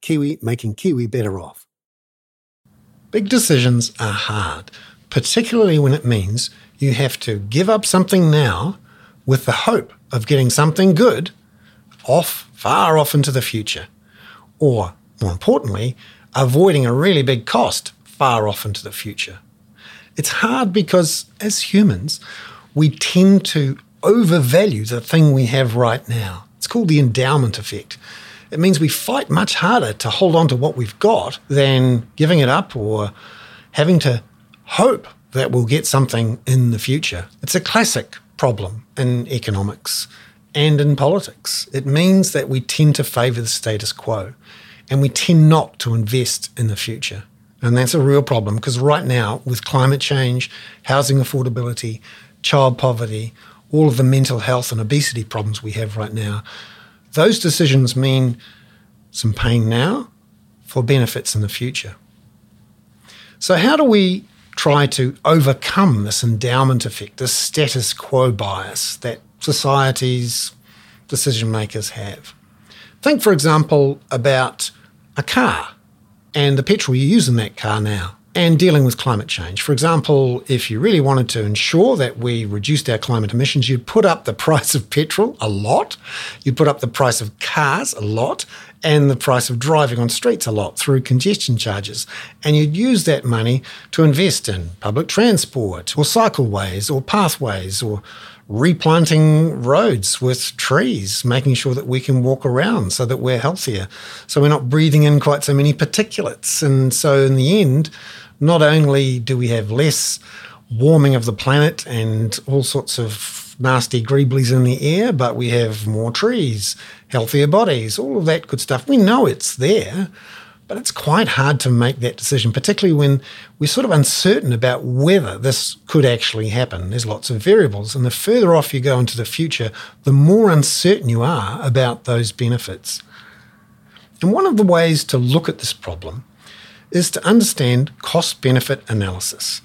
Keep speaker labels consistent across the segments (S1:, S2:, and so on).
S1: Kiwi making Kiwi better off. Big decisions are hard, particularly when it means you have to give up something now with the hope of getting something good off, far off into the future. Or, more importantly, avoiding a really big cost far off into the future. It's hard because, as humans, we tend to overvalue the thing we have right now. It's called the endowment effect. It means we fight much harder to hold on to what we've got than giving it up or having to hope that we'll get something in the future. It's a classic problem in economics and in politics. It means that we tend to favour the status quo and we tend not to invest in the future. And that's a real problem because right now, with climate change, housing affordability, child poverty, all of the mental health and obesity problems we have right now, those decisions mean some pain now for benefits in the future. So, how do we try to overcome this endowment effect, this status quo bias that society's decision makers have? Think, for example, about a car and the petrol you use in that car now and dealing with climate change. For example, if you really wanted to ensure that we reduced our climate emissions, you'd put up the price of petrol a lot, you'd put up the price of cars a lot, and the price of driving on streets a lot through congestion charges. And you'd use that money to invest in public transport or cycleways or pathways or replanting roads with trees, making sure that we can walk around so that we're healthier. So we're not breathing in quite so many particulates. And so in the end, not only do we have less warming of the planet and all sorts of nasty greeblies in the air, but we have more trees, healthier bodies, all of that good stuff. We know it's there, but it's quite hard to make that decision, particularly when we're sort of uncertain about whether this could actually happen. There's lots of variables, and the further off you go into the future, the more uncertain you are about those benefits. And one of the ways to look at this problem is to understand cost benefit analysis,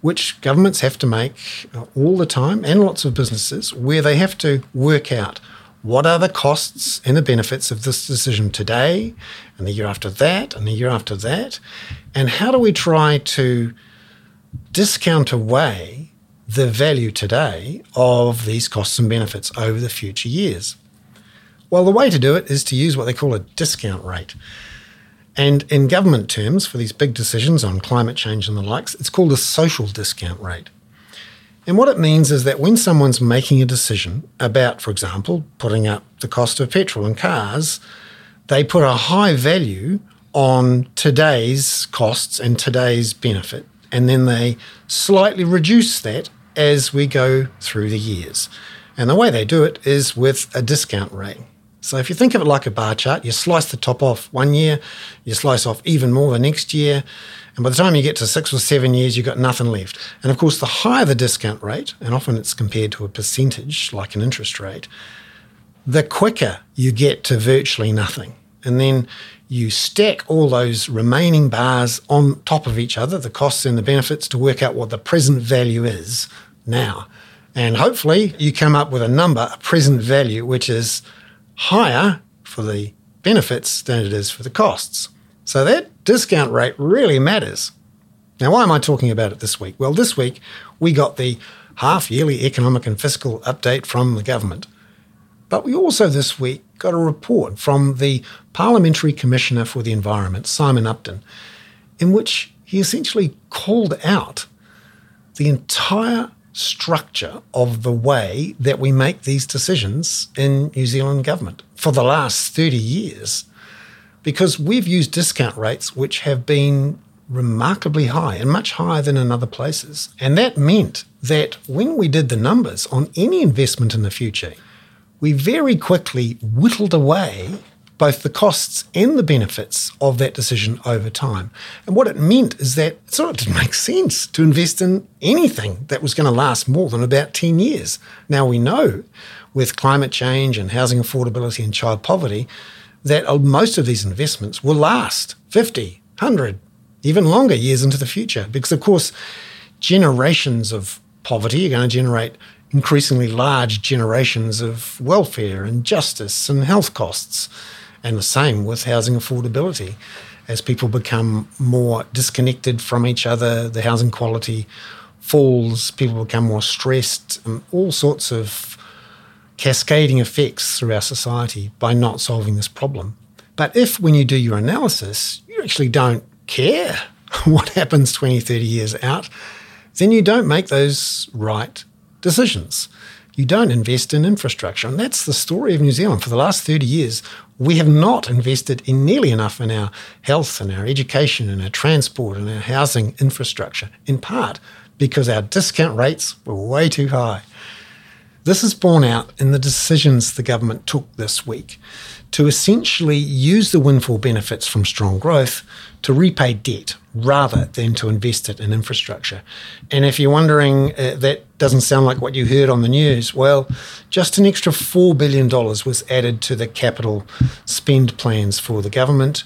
S1: which governments have to make uh, all the time and lots of businesses, where they have to work out what are the costs and the benefits of this decision today and the year after that and the year after that? And how do we try to discount away the value today of these costs and benefits over the future years? Well, the way to do it is to use what they call a discount rate. And in government terms, for these big decisions on climate change and the likes, it's called a social discount rate. And what it means is that when someone's making a decision about, for example, putting up the cost of petrol in cars, they put a high value on today's costs and today's benefit. And then they slightly reduce that as we go through the years. And the way they do it is with a discount rate. So if you think of it like a bar chart, you slice the top off one year, you slice off even more the next year, and by the time you get to six or seven years, you've got nothing left. And of course, the higher the discount rate, and often it's compared to a percentage like an interest rate, the quicker you get to virtually nothing. And then you stack all those remaining bars on top of each other, the costs and the benefits, to work out what the present value is now. And hopefully, you come up with a number, a present value, which is higher for the benefits than it is for the costs. So that discount rate really matters. Now, why am I talking about it this week? Well, this week we got the half yearly economic and fiscal update from the government. But we also this week got a report from the Parliamentary Commissioner for the Environment, Simon Upton, in which he essentially called out the entire structure of the way that we make these decisions in New Zealand government for the last 30 years because we've used discount rates which have been remarkably high and much higher than in other places. And that meant that when we did the numbers on any investment in the future, we very quickly whittled away both the costs and the benefits of that decision over time. And what it meant is that it sort of didn't make sense to invest in anything that was going to last more than about 10 years. Now we know with climate change and housing affordability and child poverty that uh, most of these investments will last 50, 100, even longer years into the future. Because, of course, generations of poverty are going to generate increasingly large generations of welfare and justice and health costs. And the same with housing affordability. As people become more disconnected from each other, the housing quality falls, people become more stressed, and all sorts of cascading effects through our society by not solving this problem. But if, when you do your analysis, you actually don't care what happens 20, 30 years out, then you don't make those right decisions. You don't invest in infrastructure. And that's the story of New Zealand. For the last 30 years, we have not invested in nearly enough in our health and our education and our transport and our housing infrastructure, in part because our discount rates were way too high. This is borne out in the decisions the government took this week to essentially use the windfall benefits from strong growth to repay debt rather than to invest it in infrastructure. And if you're wondering, uh, that doesn't sound like what you heard on the news, well, just an extra $4 billion was added to the capital spend plans for the government.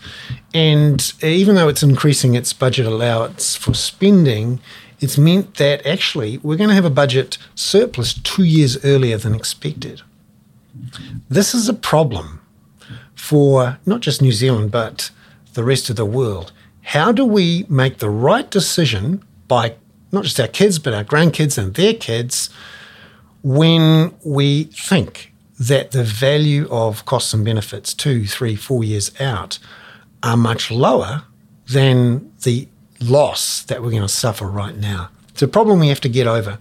S1: And even though it's increasing its budget allowance for spending, it's meant that actually we're going to have a budget surplus two years earlier than expected. This is a problem for not just New Zealand, but the rest of the world. How do we make the right decision by not just our kids, but our grandkids and their kids when we think that the value of costs and benefits two, three, four years out are much lower than the loss that we're going to suffer right now. It's a problem we have to get over.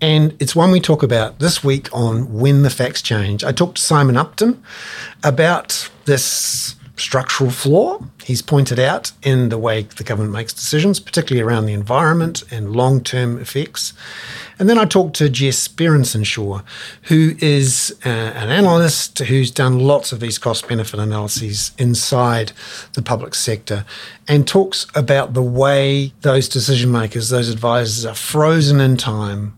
S1: And it's one we talk about this week on When the Facts Change. I talked to Simon Upton about this structural flaw he's pointed out in the way the government makes decisions, particularly around the environment and long term effects. And then I talked to Jess Berentson-Shaw, who is uh, an analyst who's done lots of these cost benefit analyses inside the public sector and talks about the way those decision makers, those advisors, are frozen in time,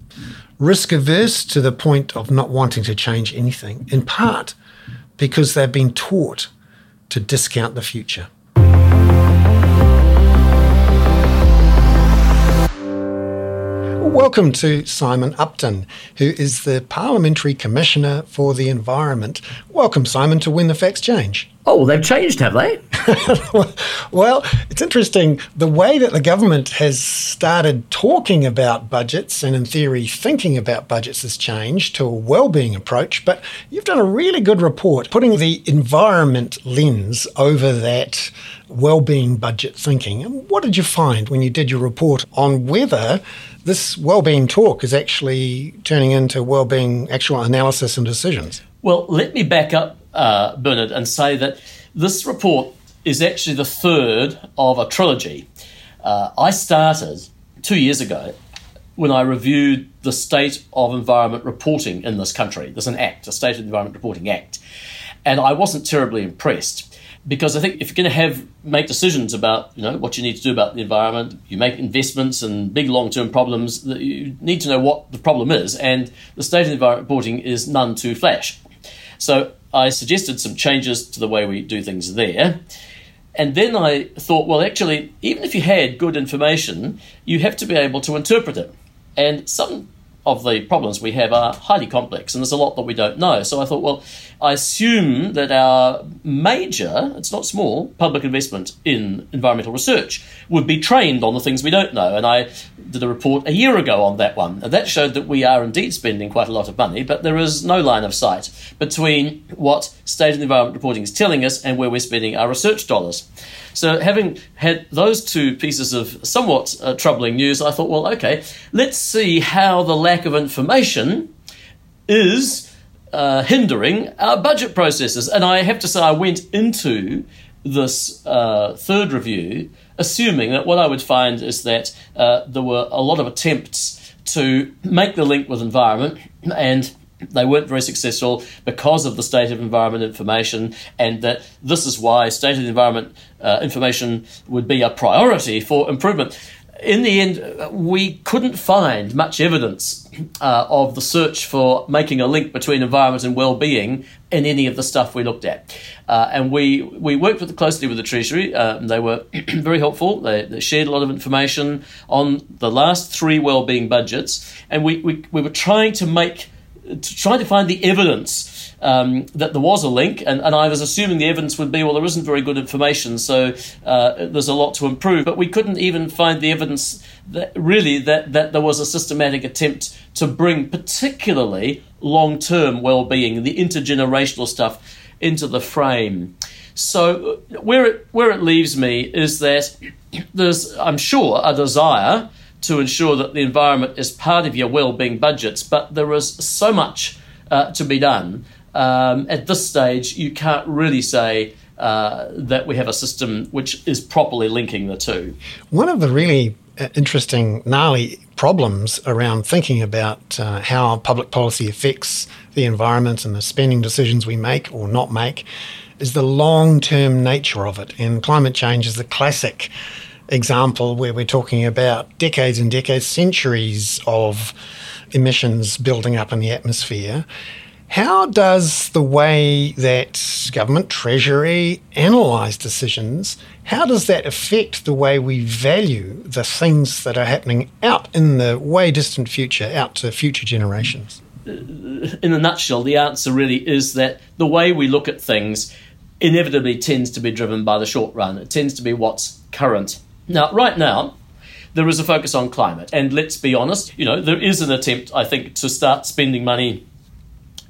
S1: risk averse to the point of not wanting to change anything, in part because they've been taught to discount the future. Welcome to Simon Upton, who is the Parliamentary Commissioner for the Environment. Welcome, Simon, to When the Facts Change.
S2: Oh, they've changed, have they?
S1: well, it's interesting. The way that the government has started talking about budgets and, in theory, thinking about budgets has changed to a well-being approach. But you've done a really good report putting the environment lens over that well-being budget thinking. And what did you find when you did your report on whether this well-being talk is actually turning into well-being actual analysis and decisions?
S2: Well, let me back up, uh, Bernard, and say that this report is actually the third of a trilogy. Uh, I started two years ago when I reviewed the state of environment reporting in this country. There's an act, a State of Environment Reporting Act. And I wasn't terribly impressed because I think if you're going to have make decisions about you know what you need to do about the environment, you make investments and big long term problems. You need to know what the problem is, and the state of environment reporting is none too flash. So I suggested some changes to the way we do things there. And then I thought, well, actually, even if you had good information, you have to be able to interpret it. And some of the problems we have are highly complex, and there's a lot that we don't know. So I thought, well, I assume that our major, it's not small, public investment in environmental research would be trained on the things we don't know. And I did a report a year ago on that one. And that showed that we are indeed spending quite a lot of money, but there is no line of sight between what state of the environment reporting is telling us and where we're spending our research dollars. So, having had those two pieces of somewhat uh, troubling news, I thought, well, okay, let's see how the lack of information is uh, hindering our budget processes. And I have to say, I went into this uh, third review assuming that what I would find is that uh, there were a lot of attempts to make the link with environment and they weren't very successful because of the state of environment information, and that this is why state of environment uh, information would be a priority for improvement. In the end, we couldn't find much evidence uh, of the search for making a link between environment and well-being in any of the stuff we looked at. Uh, and we, we worked with, closely with the Treasury. Uh, they were very helpful. They, they, shared a lot of information on the last three well-being budgets, and we, we, we were trying to make to try to find the evidence um, that there was a link, and, and I was assuming the evidence would be, well, there isn't very good information, so uh, there's a lot to improve. But we couldn't even find the evidence that really that, that there was a systematic attempt to bring particularly long-term well-being, the intergenerational stuff, into the frame. So where it where it leaves me is that there's, I'm sure, a desire to ensure that the environment is part of your well-being budgets, but there is so much uh, to be done. Um, at this stage, you can't really say uh, that we have a system which is properly linking the two.
S1: One of the really uh, interesting, gnarly problems around thinking about uh, how public policy affects the environment and the spending decisions we make or not make is the long term nature of it. And climate change is the classic example where we're talking about decades and decades, centuries of emissions building up in the atmosphere. How does the way that government, treasury analyse decisions, how does that affect the way we value the things that are happening out in the way distant future, out to future generations?
S2: In a nutshell, the answer really is that the way we look at things inevitably tends to be driven by the short run. It tends to be what's current now, right now, there is a focus on climate. And let's be honest, you know, there is an attempt, I think, to start spending money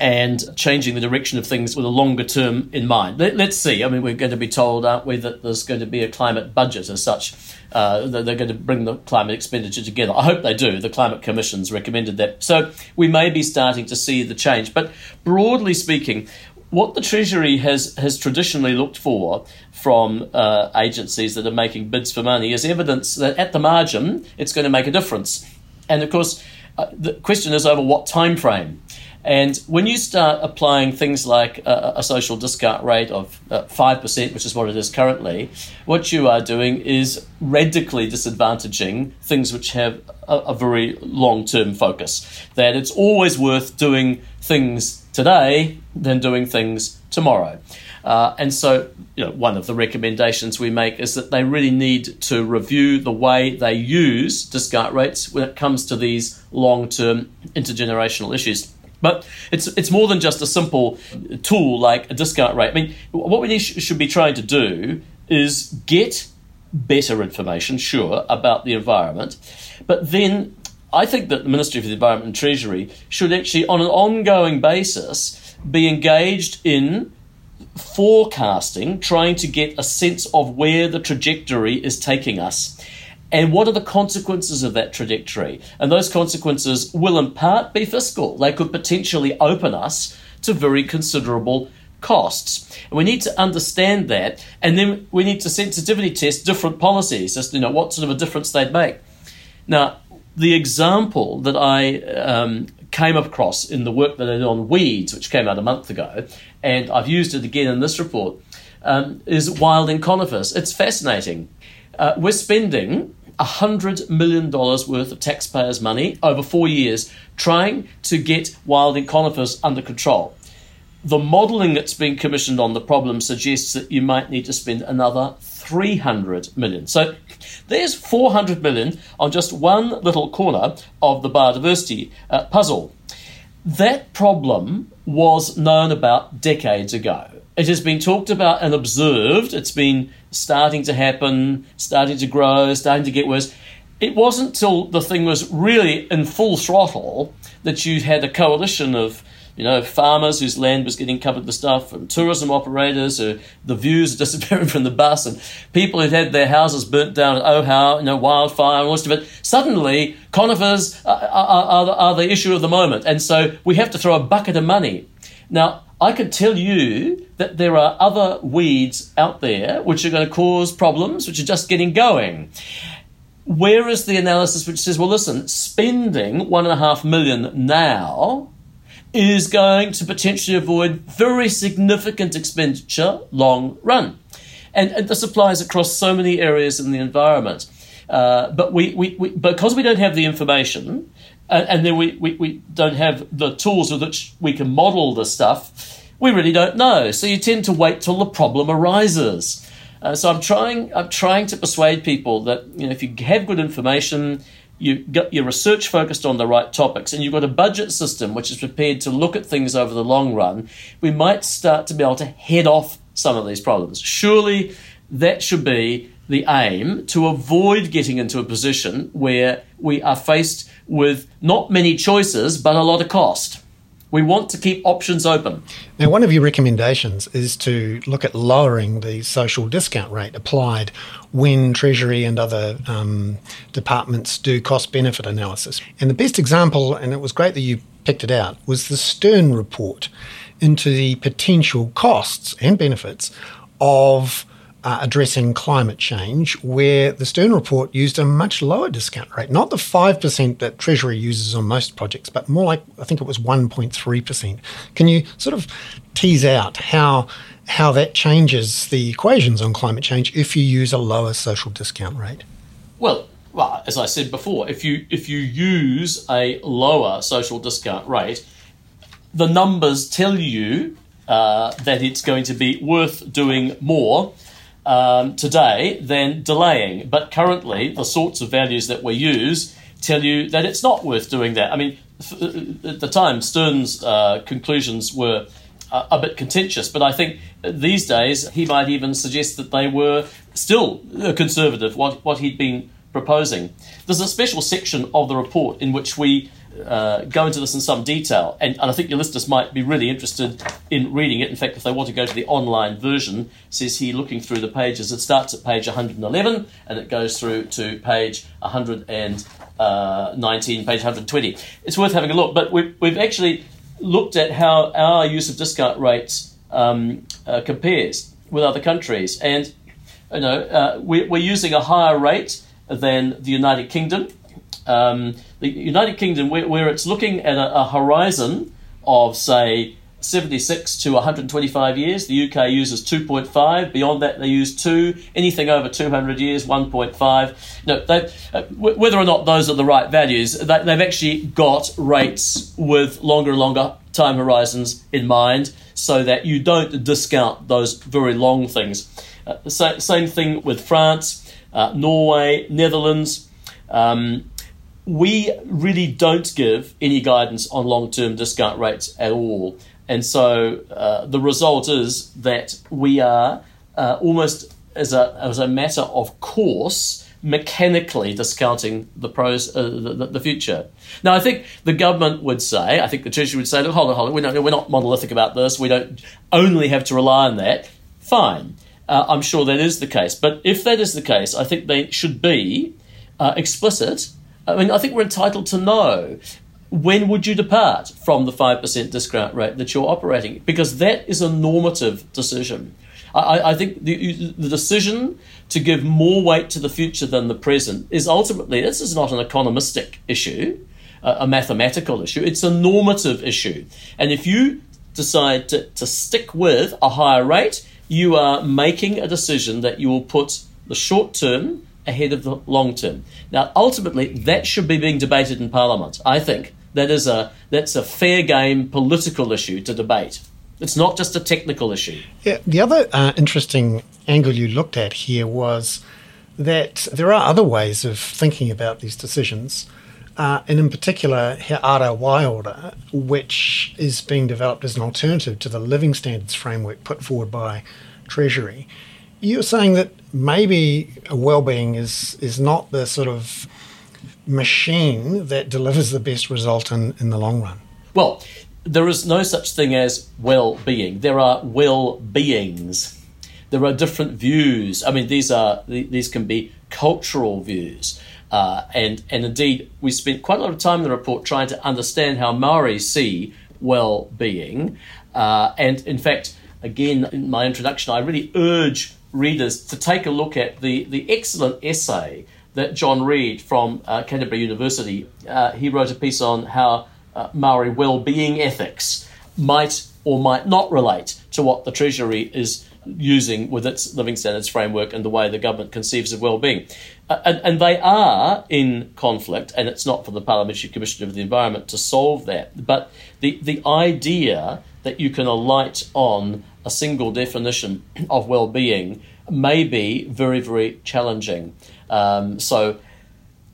S2: and changing the direction of things with a longer term in mind. Let, us see. I mean, we're going to be told, aren't we, that there's going to be a climate budget as such. Uh, they're going to bring the climate expenditure together. I hope they do. The Climate Commission's recommended that. So we may be starting to see the change. But broadly speaking, what the Treasury has, has traditionally looked for from uh, agencies that are making bids for money is evidence that at the margin it's going to make a difference. And of course, uh, the question is over what time frame. And when you start applying things like a, a social discount rate of uh, 5%, which is what it is currently, what you are doing is radically disadvantaging things which have a, a very long term focus. That it's always worth doing things today than doing things tomorrow. Uh, and so, you know, one of the recommendations we make is that they really need to review the way they use discount rates when it comes to these long term intergenerational issues. But it's it's more than just a simple tool like a discount rate. I mean, what we should be trying to do is get better information, sure, about the environment, but then I think that the Ministry for the Environment and Treasury should actually, on an ongoing basis, be engaged in forecasting, trying to get a sense of where the trajectory is taking us. And what are the consequences of that trajectory? And those consequences will, in part, be fiscal. They could potentially open us to very considerable costs. And we need to understand that, and then we need to sensitivity test different policies as to you know what sort of a difference they'd make. Now, the example that I um, came across in the work that I did on weeds, which came out a month ago, and I've used it again in this report, um, is wilding conifers. It's fascinating. Uh, we're spending $100 million worth of taxpayers' money over four years trying to get wilding conifers under control. The modelling that's been commissioned on the problem suggests that you might need to spend another 300 million. So there's 400 million on just one little corner of the biodiversity uh, puzzle. That problem was known about decades ago. It has been talked about and observed. It's been starting to happen, starting to grow, starting to get worse. It wasn't till the thing was really in full throttle that you had a coalition of you know, farmers whose land was getting covered with stuff, and tourism operators, who the views disappearing from the bus, and people who'd had their houses burnt down at Ohau, you know, wildfire and most of it. Suddenly, conifers are, are, are the issue of the moment, and so we have to throw a bucket of money. Now, I could tell you that there are other weeds out there which are going to cause problems, which are just getting going. Where is the analysis which says, well, listen, spending one and a half million now is going to potentially avoid very significant expenditure long run. And, and this applies across so many areas in the environment. Uh, but we, we, we, because we don't have the information, and, and then we, we, we don't have the tools with which we can model the stuff, we really don't know. So you tend to wait till the problem arises. Uh, so I'm trying, I'm trying to persuade people that you know, if you have good information, you got your research focused on the right topics, and you've got a budget system which is prepared to look at things over the long run, we might start to be able to head off some of these problems. Surely that should be the aim to avoid getting into a position where we are faced with not many choices but a lot of cost. We want to keep options open.
S1: Now, one of your recommendations is to look at lowering the social discount rate applied when Treasury and other um, departments do cost benefit analysis. And the best example, and it was great that you picked it out, was the Stern report into the potential costs and benefits of uh, addressing climate change, where the Stern report used a much lower discount rate, not the 5% that Treasury uses on most projects, but more like, I think it was 1.3%. Can you sort of tease out how, how that changes the equations on climate change if you use a lower social discount rate?
S2: Well, well, as I said before, if you if you use a lower social discount rate, the numbers tell you uh, that it's going to be worth doing more um, today than delaying. But currently, the sorts of values that we use tell you that it's not worth doing that. I mean, uh, at the time, Stern's uh, conclusions were uh, a bit contentious, but I think these days he might even suggest that they were still conservative, what, what he'd been proposing. There's a special section of the report in which we uh, go into this in some detail, and, and, I think your listeners might be really interested in reading it. In fact, if they want to go to the online version, says he looking through the pages, it starts at page 111 and it goes through to page 119, uh, page 120. It's worth having a look, but we've, we've actually looked at how our use of discount rates um, uh, compares with other countries, and you know uh, we, we're using a higher rate than the United Kingdom. Um, the United Kingdom, where, where it's looking at a, a, horizon of, say, 76 to 125 years, the UK uses 2.5. Beyond that, they use 2. Anything over 200 years, 1.5. No, uh, whether or not those are the right values, they, they've actually got rates with longer and longer time horizons in mind so that you don't discount those very long things. Uh, same thing with France, uh, Norway, Netherlands. Um, we really don't give any guidance on long term discount rates at all. And so uh, the result is that we are uh, almost as a, as a matter of course mechanically discounting the pros uh, the, the, future. Now, I think the government would say, I think the Treasury would say, look, hold on, hold on, we're not, we're not monolithic about this. We don't only have to rely on that. Fine. Uh, I'm sure that is the case. But if that is the case, I think they should be uh, explicit I mean, I think we're entitled to know when would you depart from the 5% discount rate that you're operating? Because that is a normative decision. I, I, think the, the decision to give more weight to the future than the present is ultimately, this is not an economistic issue, a, a mathematical issue, it's a normative issue. And if you decide to, to stick with a higher rate, you are making a decision that you will put the short term ahead of the long term. Now, ultimately, that should be being debated in Parliament. I think that is a that's a fair game political issue to debate. It's not just a technical issue.
S1: Yeah, the other uh, interesting angle you looked at here was that there are other ways of thinking about these decisions. Uh, and in particular, He Ara Waiora, which is being developed as an alternative to the living standards framework put forward by Treasury. You're saying that maybe well-being is is not the sort of machine that delivers the best result in, in the long run.
S2: Well, there is no such thing as well-being. There are well-beings. There are different views. I mean, these are these can be cultural views. Uh, and and indeed, we spent quite a lot of time in the report trying to understand how Maori see well-being. Uh, and in fact, again, in my introduction, I really urge readers to take a look at the, the excellent essay that John Reid from uh, Canterbury University, uh, he wrote a piece on how uh, Maori well-being ethics might or might not relate to what the Treasury is using with its living standards framework and the way the government conceives of well-being. Uh, and, and, they are in conflict, and it's not for the Parliamentary Commission of the Environment to solve that. But the, the idea that you can alight on a single definition of well-being may be very, very challenging. Um, so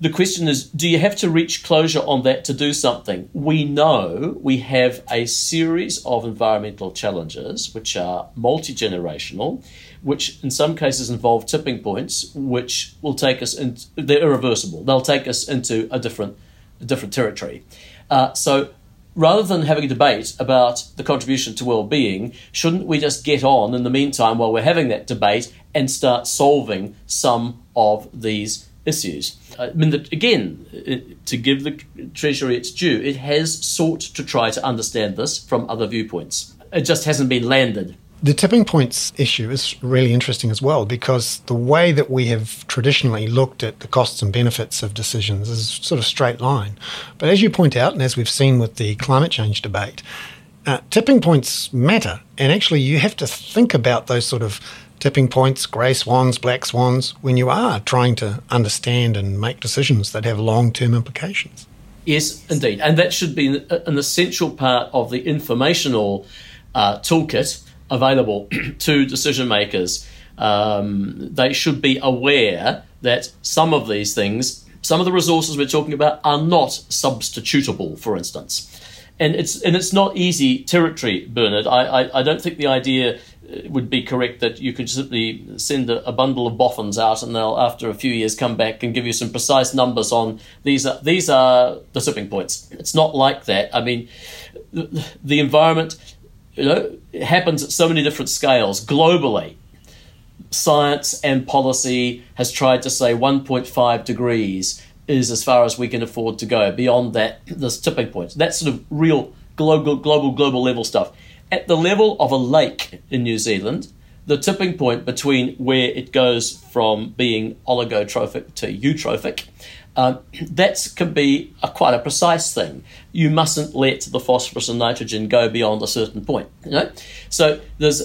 S2: the question is do you have to reach closure on that to do something? We know we have a series of environmental challenges which are multi generational, which in some cases involve tipping points, which will take us into, they're irreversible. They'll take us into a different, a different territory. Uh, so rather than having a debate about the contribution to well-being, shouldn't we just get on in the meantime while we're having that debate and start solving some of these issues. I mean, that again, it, to give the Treasury its due, it has sought to try to understand this from other viewpoints. It just hasn't been landed.
S1: The tipping points issue is really interesting as well because the way that we have traditionally looked at the costs and benefits of decisions is sort of straight line. But as you point out, and as we've seen with the climate change debate, uh, tipping points matter. And actually, you have to think about those sort of tipping points, grey swans, black swans, when you are trying to understand and make decisions that have long term implications.
S2: Yes, indeed. And that should be an essential part of the informational uh, toolkit available to decision makers. Um, they should be aware that some of these things, some of the resources we're talking about, are not substitutable, for instance. And it's and it's not easy territory, Bernard. I, I, I don't think the idea would be correct that you could simply send a, a, bundle of boffins out and they'll after a few years come back and give you some precise numbers on these are these are the tipping points it's not like that i mean the, the environment you know happens at so many different scales. Globally science and policy has tried to say 1.5 degrees is as far as we can afford to go beyond that this tipping point. That's sort of real global global global level stuff. At the level of a lake in New Zealand, the tipping point between where it goes from being oligotrophic to eutrophic, uh, that can be a, quite a precise thing. You mustn't let the phosphorus and nitrogen go beyond a certain point. You know? So there's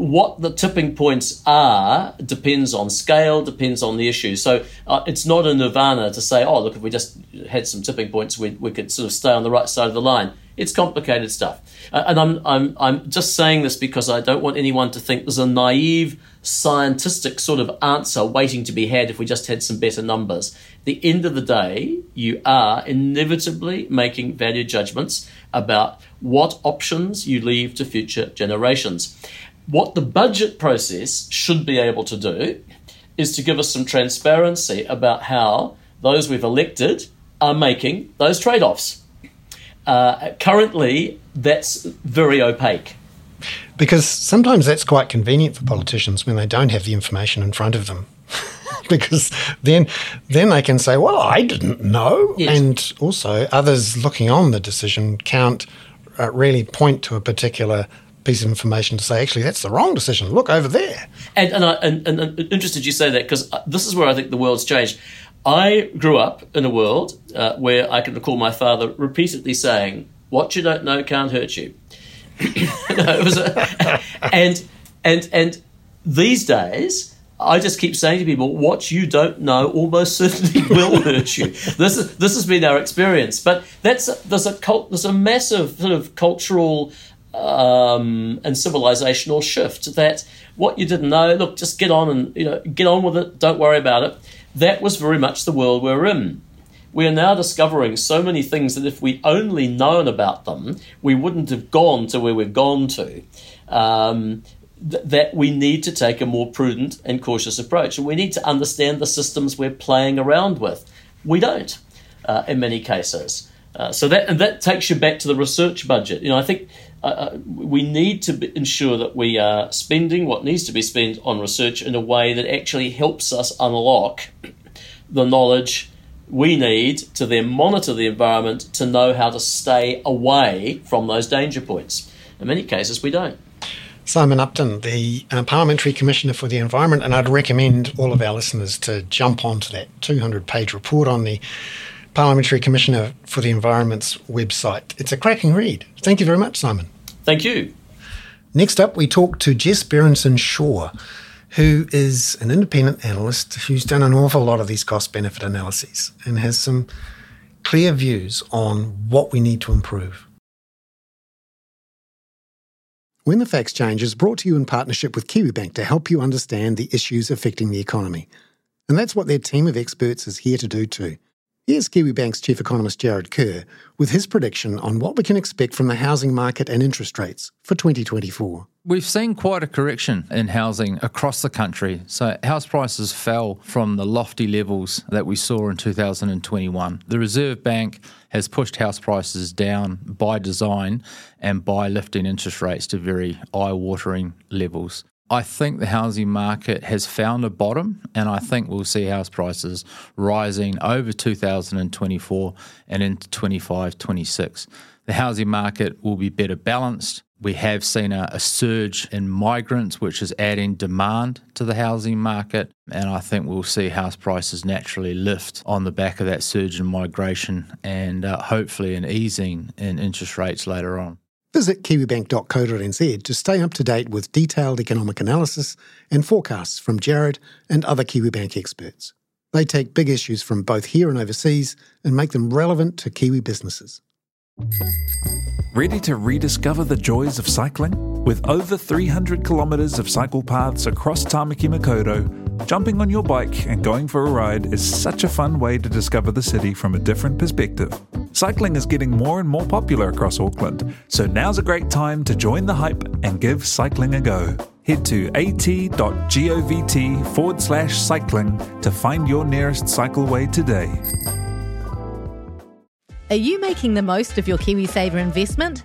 S2: what the tipping points are depends on scale, depends on the issue. So uh, it's not a nirvana to say, oh, look, if we just had some tipping points, we, we could sort of stay on the right side of the line. It's complicated stuff. Uh, and I'm, I'm, I'm just saying this because I don't want anyone to think there's a naive scientific sort of answer waiting to be had if we just had some better numbers. At the end of the day, you are inevitably making value judgments about what options you leave to future generations. What the budget process should be able to do is to give us some transparency about how those we've elected are making those trade offs. Uh, currently, that's very opaque.
S1: Because sometimes that's quite convenient for politicians when they don't have the information in front of them. because then then they can say, "Well, I didn't know," yes. and also others looking on the decision can't uh, really point to a particular piece of information to say, actually, that's the wrong decision. Look over there.
S2: And and, I, and, and, and interested you say that because uh, this is where I think the world's changed. I grew up in a world uh, where I can recall my father repeatedly saying, "What you don't know can't hurt you." no, a, and and and these days. I just keep saying to people, what you don't know almost certainly will hurt you. This is, this has been our experience, but that's there's a cult, there's a massive sort of cultural um, and civilizational shift that what you didn't know, look, just get on and you know get on with it. Don't worry about it. That was very much the world we're in. We are now discovering so many things that if we'd only known about them, we wouldn't have gone to where we've gone to. Um, th- that we need to take a more prudent and cautious approach, and we need to understand the systems we're playing around with. We don't, uh, in many cases. Uh, so that and that takes you back to the research budget. You know, I think uh, uh, we need to ensure that we are spending what needs to be spent on research in a way that actually helps us unlock the knowledge we need to then monitor the environment to know how to stay away from those danger points. In many cases, we don't.
S1: Simon Upton, the uh, Parliamentary Commissioner for the Environment, and I'd recommend all of our listeners to jump onto that 200 page report on the Parliamentary Commissioner for the Environment's website. It's a cracking read. Thank you very much, Simon.
S2: Thank you.
S1: Next up, we talk to Jess Berentson-Shaw, who is an independent analyst who's done an awful lot of these cost benefit analyses and has some clear views on what we need to improve. When the Facts Change is brought to you in partnership with KiwiBank to help you understand the issues affecting the economy. And that's what their team of experts is here to do too. Here's Kiwi Bank's chief economist Jarrod Kerr with his prediction on what we can expect from the housing market and interest rates for 2024.
S3: We've seen quite a correction in housing across the country. So, house prices fell from the lofty levels that we saw in 2021. The Reserve Bank has pushed house prices down by design and by lifting interest rates to very eye watering levels. I think the housing market has found a bottom, and I think we'll see house prices rising over 2024 and into 25, 26. The housing market will be better balanced. We have seen a, a, surge in migrants, which is adding demand to the housing market. And I think we'll see house prices naturally lift on the back of that surge in migration and uh, hopefully an easing in interest rates later on.
S1: Visit kiwibank.co.nz to stay up to date with detailed economic analysis and forecasts from Jarrod and other KiwiBank experts. They take big issues from both here and overseas and make them relevant to Kiwi businesses.
S4: Ready to rediscover the joys of cycling? With over 300 kilometres of cycle paths across Tamaki Makaurau, jumping on your bike and going for a ride is such a fun way to discover the city from a different perspective. Cycling is getting more and more popular across Auckland, so now's a great time to join the hype and give cycling a go. Head to at.govt forward slash cycling to find your nearest cycleway today.
S5: Are you making the most of your KiwiSaver investment?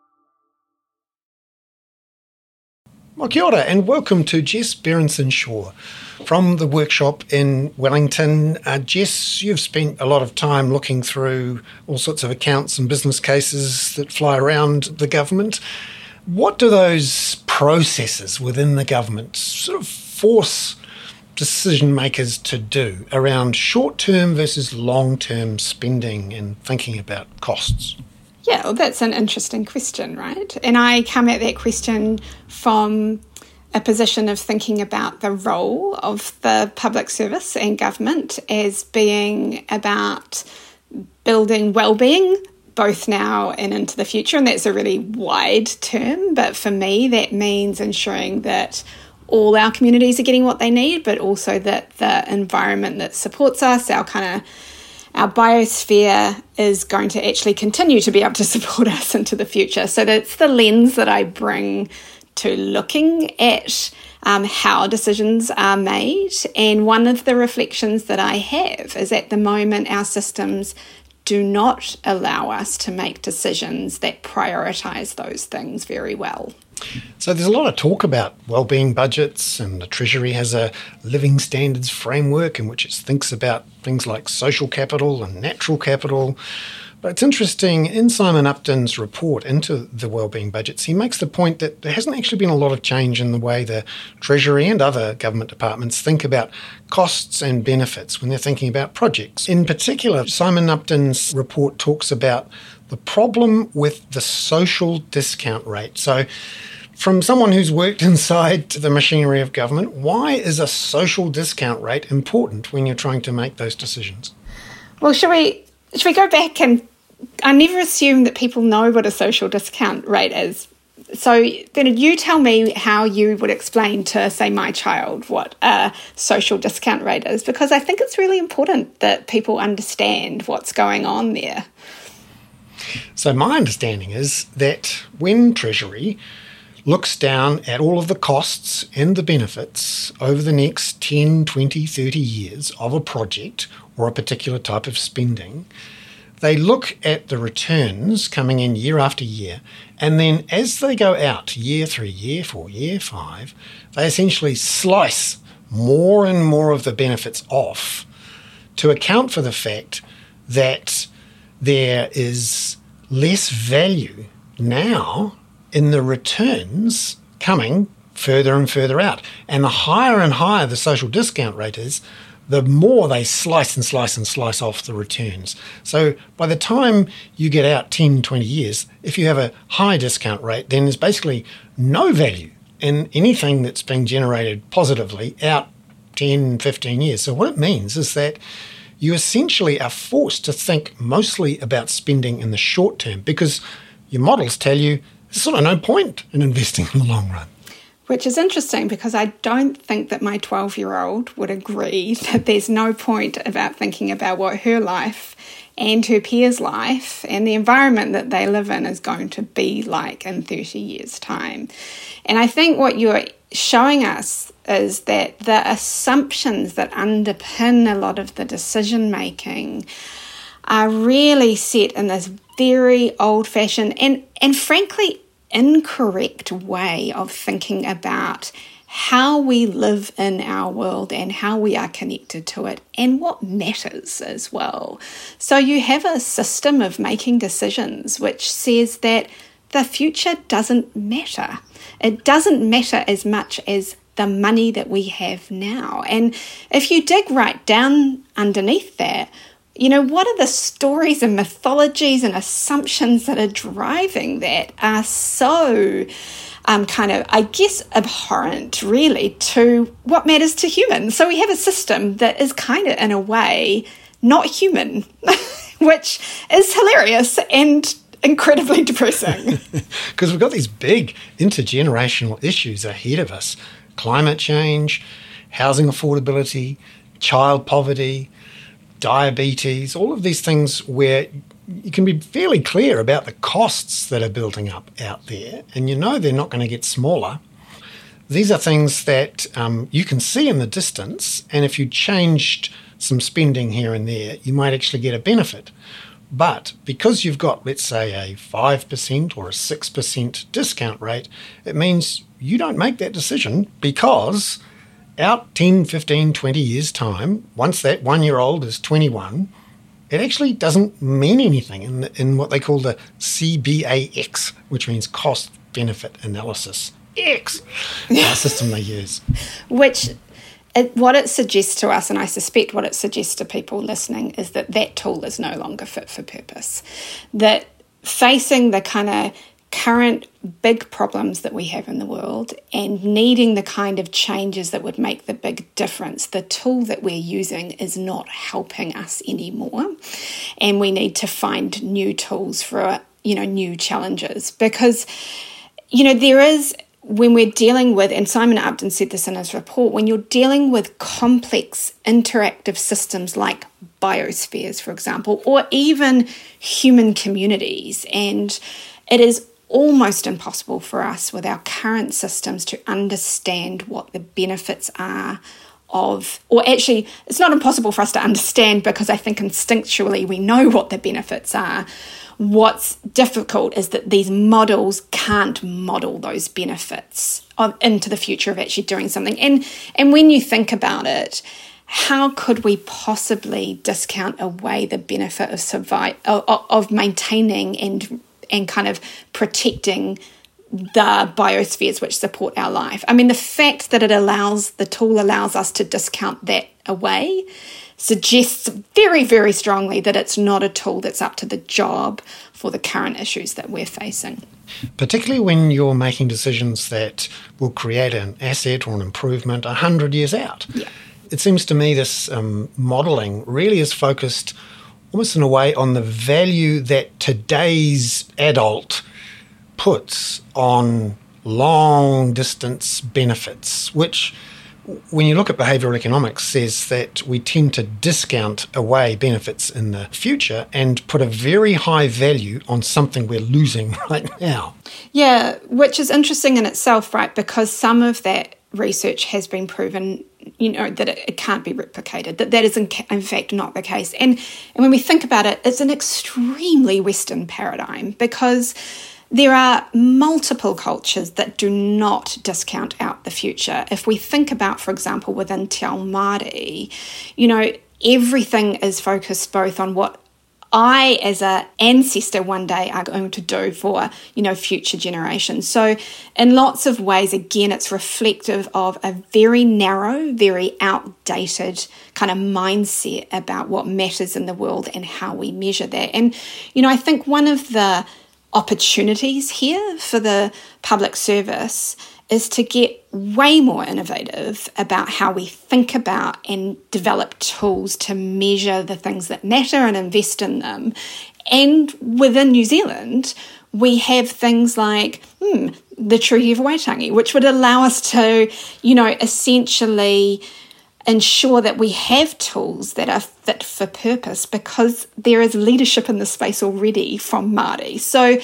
S1: Well, kia ora, and welcome to Jess Berentson-Shaw from the workshop in Wellington. Uh, Jess, you've spent a lot of time looking through all sorts of accounts and business cases that fly around the government. What do those processes within the government sort of force decision makers to do around short term versus long term spending and thinking about costs?
S6: Yeah, well, that's an interesting question, right? And I come at that question from a position of thinking about the role of the public service and government as being about building well-being both now and into the future and that's a really wide term but for me that means ensuring that all our communities are getting what they need but also that the environment that supports us our kind of our biosphere is going to actually continue to be able to support us into the future. So that's the lens that I bring to looking at um, how decisions are made. And one of the reflections that I have is at the moment, our systems do not allow us to make decisions that prioritize those things very well.
S1: So there's a lot of talk about well-being budgets, and the Treasury has a living standards framework in which it thinks about things like social capital and natural capital. But it's interesting, in Simon Upton's report into the well-being budgets, he makes the point that there hasn't actually been a lot of change in the way the Treasury and other government departments think about costs and benefits when they're thinking about projects. In particular, Simon Upton's report talks about the problem with the social discount rate. So from someone who's worked inside the machinery of government, why is a social discount rate important when you're trying to make those decisions?
S6: Well, should we should we go back and I never assume that people know what a social discount rate is. So then you tell me how you would explain to say my child what a social discount rate is because I think it's really important that people understand what's going on there.
S1: So my understanding is that when Treasury looks down at all of the costs and the benefits over the next 10, 20, 30 years of a project or a particular type of spending, they look at the returns coming in year after year, and then as they go out year three, year four, year five, they essentially slice more and more of the benefits off to account for the fact that there is less value now in the returns coming further and further out. And the higher and higher the social discount rate is, the more they slice and slice and slice off the returns. So by the time you get out 10, 20 years, if you have a high discount rate, then there's basically no value in anything that's being generated positively out 10, 15 years. So what it means is that you essentially are forced to think mostly about spending in the short term because your models tell you there's sort of no point in investing in the long run
S6: which is interesting because I don't think that my 12 year old would agree that there's no point about thinking about what her life and her peers' life and the environment that they live in is going to be like in 30 years' time. And I think what you're showing us is that the assumptions that underpin a lot of the decision making are really set in this very old fashioned and, and frankly incorrect way of thinking about how we live in our world and how we are connected to it and what matters as well. So, you have a system of making decisions which says that the future doesn't matter. It doesn't matter as much as the money that we have now. And if you dig right down underneath that, you know, what are the stories and mythologies and assumptions that are driving that are so um, kind of, I guess, abhorrent really to what matters to humans? So we have a system that is kind of, in a way, not human, which is hilarious and incredibly depressing.
S1: Because we've got these big intergenerational issues ahead of us climate change, housing affordability, child poverty diabetes, all of these things where you can be fairly clear about the costs that are building up out there, and you know they're not going to get smaller. These are things that um, you can see in the distance, and if you changed some spending here and there, you might actually get a benefit. But because you've got, let's say, a 5% or a 6% discount rate, it means you don't make that decision because out 10, 15, 20 years' time, once that one year old is 21, it actually doesn't mean anything in, the, in what they call the CBAX, which means cost benefit analysis. X, our uh, system they use.
S6: Which it, what it suggests to us, and I suspect what it suggests to people listening, is that that tool is no longer fit for purpose. That facing the kind of current big problems that we have in the world and needing the kind of changes that would make the big difference, the tool that we're using is not helping us anymore. And we need to find new tools for, you know, new challenges because, you know, there is when we're dealing with, and Simon Upton said this in his report, when you're dealing with complex interactive systems like biospheres, for example, or even human communities, and it is almost impossible for us with our current systems to understand what the benefits are of, or actually, it's not impossible for us to understand because I think instinctually we know what the benefits are. What's difficult is that these models can't model those benefits of, into the future of actually doing something. And and when you think about it, how could we possibly discount away the benefit of survive of, of maintaining and and kind of protecting the biospheres which support our life. I mean, the fact that it allows, the tool allows us to discount that away suggests very, very strongly that it's not a tool that's up to the job for the current issues that we're facing.
S1: Particularly when you're making decisions that will create an asset or an improvement 100 years out.
S6: Yeah.
S1: It seems to me this um, modelling really is focused almost in a way on the value that today's adult puts on long distance benefits, which when you look at behavioral economics says that we tend to discount away benefits in the future and put a very high value on something we're losing right now.
S6: Yeah, which is interesting in itself, right? Because some of that research has been proven you know that it, it, can't be replicated that that is in, in fact not the case and and when we think about it it's an extremely western paradigm because there are multiple cultures that do not discount out the future. If we think about, for example, within Te Ao Māori, you know, everything is focused both on what I, as an ancestor, one day are going to do for you know future generations. So, in lots of ways, again, it's reflective of a very narrow, very outdated kind of mindset about what matters in the world and how we measure that. And you know, I think one of the opportunities here for the public service is to get way more innovative about how we think about and develop tools to measure the things that matter and invest in them. And within New Zealand, we have things like hmm, the Treaty of Waitangi, which would allow us to, you know, essentially ensure that we have tools that are fit for purpose because there is leadership in the space already from Māori. So,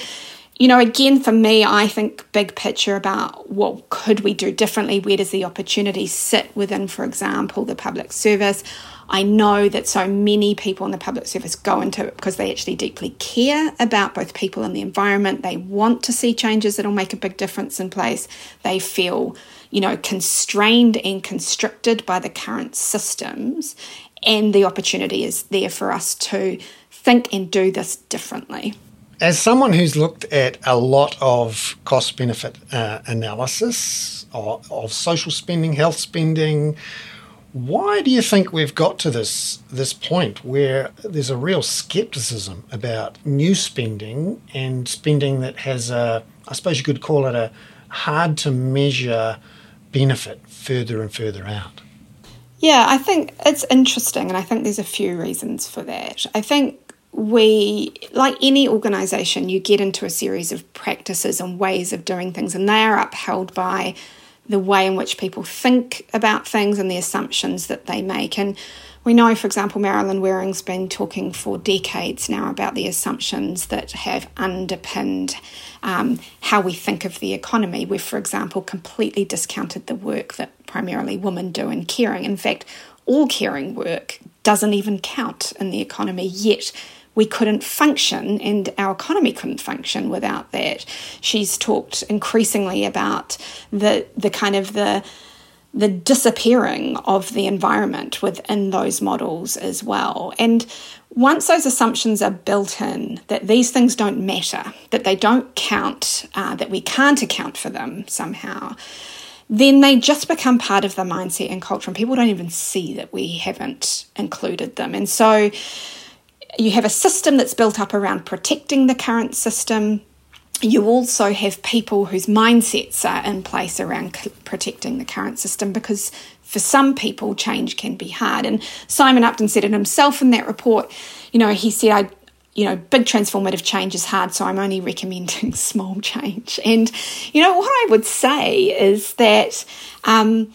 S6: you know, again, for me, I think big picture about what could we do differently? Where does the opportunity sit within, for example, the public service? I know that so many people in the public service go into it because they actually deeply care about both people and the environment. They want to see changes that'll make a big difference in place. They feel you know, constrained and constricted by the current systems. And the opportunity is there for us to think and do this differently.
S1: As someone who's looked at a lot of cost benefit uh, analysis of, of social spending, health spending, why do you think we've got to this this point where there's a real skepticism about new spending and spending that has a I suppose you could call it a hard to measure benefit further and further out?
S6: Yeah, I think it's interesting, and I think there's a few reasons for that. I think we, like any organization, you get into a series of practices and ways of doing things, and they are upheld by the way in which people think about things and the assumptions that they make. And we know, for example, Marilyn Waring's been talking for decades now about the assumptions that have underpinned um, how we think of the economy. We've, for example, completely discounted the work that primarily women do in caring. In fact, all caring work doesn't even count in the economy yet we couldn't function and our economy couldn't function without that. She's talked increasingly about the the kind of the the disappearing of the environment within those models as well. And once those assumptions are built in that these things don't matter, that they don't count, uh, that we can't account for them somehow, then they just become part of the mindset and culture, and people don't even see that we haven't included them. And so you have a system that's built up around protecting the current system you also have people whose mindsets are in place around c- protecting the current system because for some people change can be hard. And simon upton said it himself in that report you know he said i you know big transformative change is hard so i'm only recommending small change. And you know what i would say is that um,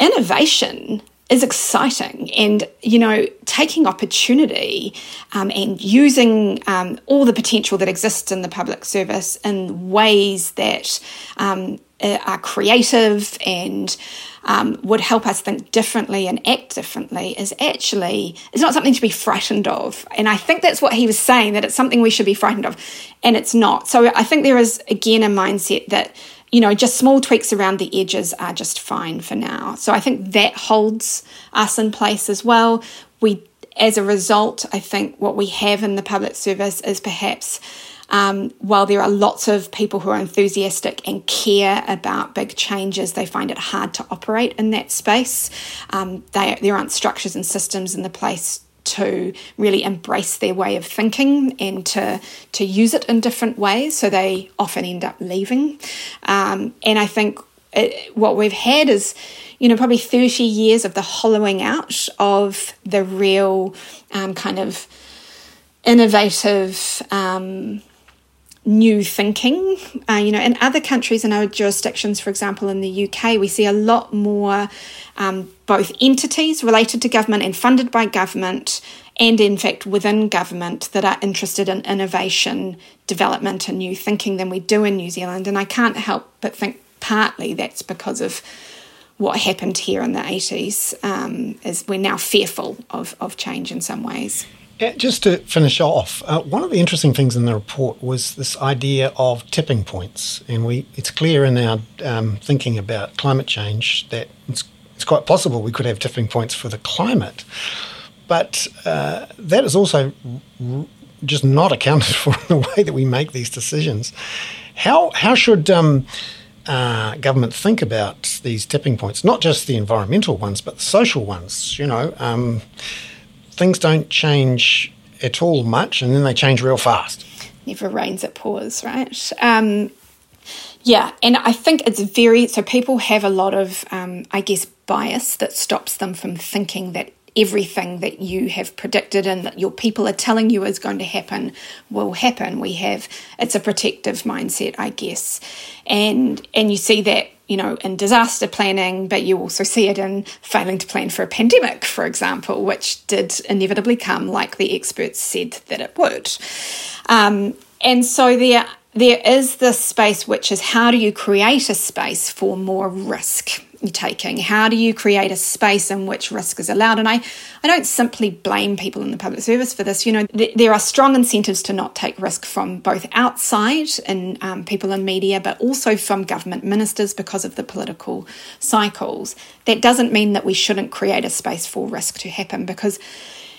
S6: innovation is exciting. And you know taking opportunity um, and using um, all the potential that exists in the public service in ways that um, are creative and um, would help us think differently and act differently is actually it's not something to be frightened of. And i think that's what he was saying that it's something we should be frightened of. And it's not. So i think there is again a mindset that you know, just small tweaks around the edges are just fine for now. So I think that holds us in place as well. We, as a result, I think what we have in the public service is perhaps. Um, while there are lots of people who are enthusiastic and care about big changes, they find it hard to operate in that space. Um, they, there aren't structures and systems in the place to really embrace their way of thinking and to to use it in different ways. So they often end up leaving. Um, and I think it, what we've had is, you know, probably thirty years of the hollowing out of the real um, kind of innovative. Um, new thinking. Uh, you know, in other countries and other jurisdictions, for example, in the UK, we see a lot more um, both entities related to government and funded by government, and in fact within government that are interested in innovation, development, and new thinking than we do in New Zealand. And I can't help but think partly that's because of what happened here in the 80s um, is we're now fearful of, of change in some ways.
S1: Just to finish off, uh, one of the interesting things in the report was this idea of tipping points, and we it's clear in our um, thinking about climate change that it's, it's quite possible we could have tipping points for the climate, but uh, that is also r- just not accounted for in the way that we make these decisions. How how should um, uh, government think about these tipping points? Not just the environmental ones, but the social ones. You know. Um, things don't change at all much, and then they change real fast.
S6: Never rains, it pours, right? Um, yeah, and I think it's very so people have a lot of, um, I guess, bias that stops them from thinking that everything that you have predicted and that your people are telling you is going to happen will happen. We have it's a protective mindset, I guess, and and you see that you know, in disaster planning, but you also see it in failing to plan for a pandemic, for example, which did inevitably come like the experts said that it would. Um, and so there, there is this space which is how do you create a space for more risk taking? How do you create a space in which risk is allowed? And I, I don't simply blame people in the public service for this. You know, th- there are strong incentives to not take risk from both outside and um, people in media, but also from government ministers because of the political cycles. That doesn't mean that we shouldn't create a space for risk to happen because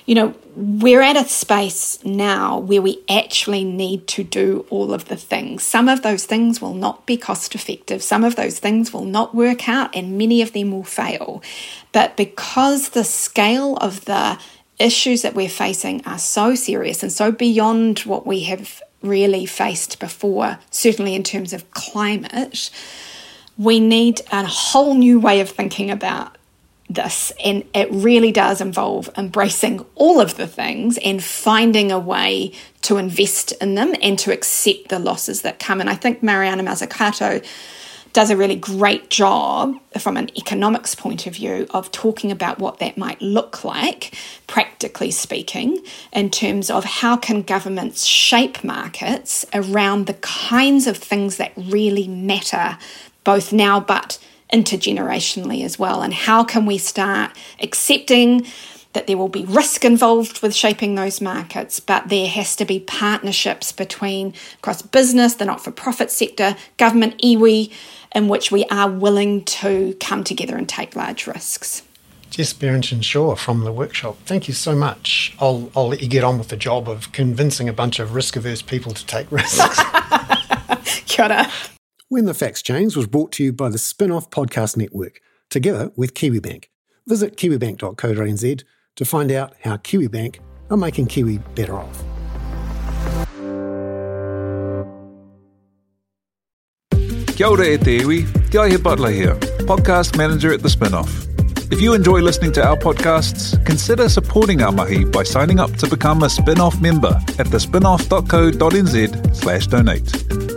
S6: you know, we're at a space now where we actually need to do all of the things. Some of those things will not be cost effective, some of those things will not work out, and many of them will fail. But because the scale of the issues that we're facing are so serious and so beyond what we have really faced before, certainly in terms of climate, we need a whole new way of thinking about this. And it really does involve embracing all of the things and finding a way to invest in them and to accept the losses that come. And I think Mariana Mazzucato does a really great job from an economics point of view of talking about what that might look like practically speaking in terms of how can governments shape markets around the kinds of things that really matter both now but intergenerationally as well. And how can we start accepting that there will be risk involved with shaping those markets, but there has to be partnerships between across business, the not for profit sector, government, iwi, in which we are willing to come together and take large risks.
S1: Jess Berentson-Shaw from the workshop. Thank you so much. I'll, I'll let you get on with the job of convincing a bunch of risk averse people to take risks.
S6: Kia ora.
S1: When the Facts Change was brought to you by the Spin Off Podcast Network, together with KiwiBank. Visit kiwibank.co.nz to find out how KiwiBank are making Kiwi better off.
S4: Kia ora e te iwi, Te Aihe Butler here, podcast manager at The Spinoff. If you enjoy listening to our podcasts, consider supporting our mahi by signing up to become a spin-off member at thespinoff.co.nz slash donate.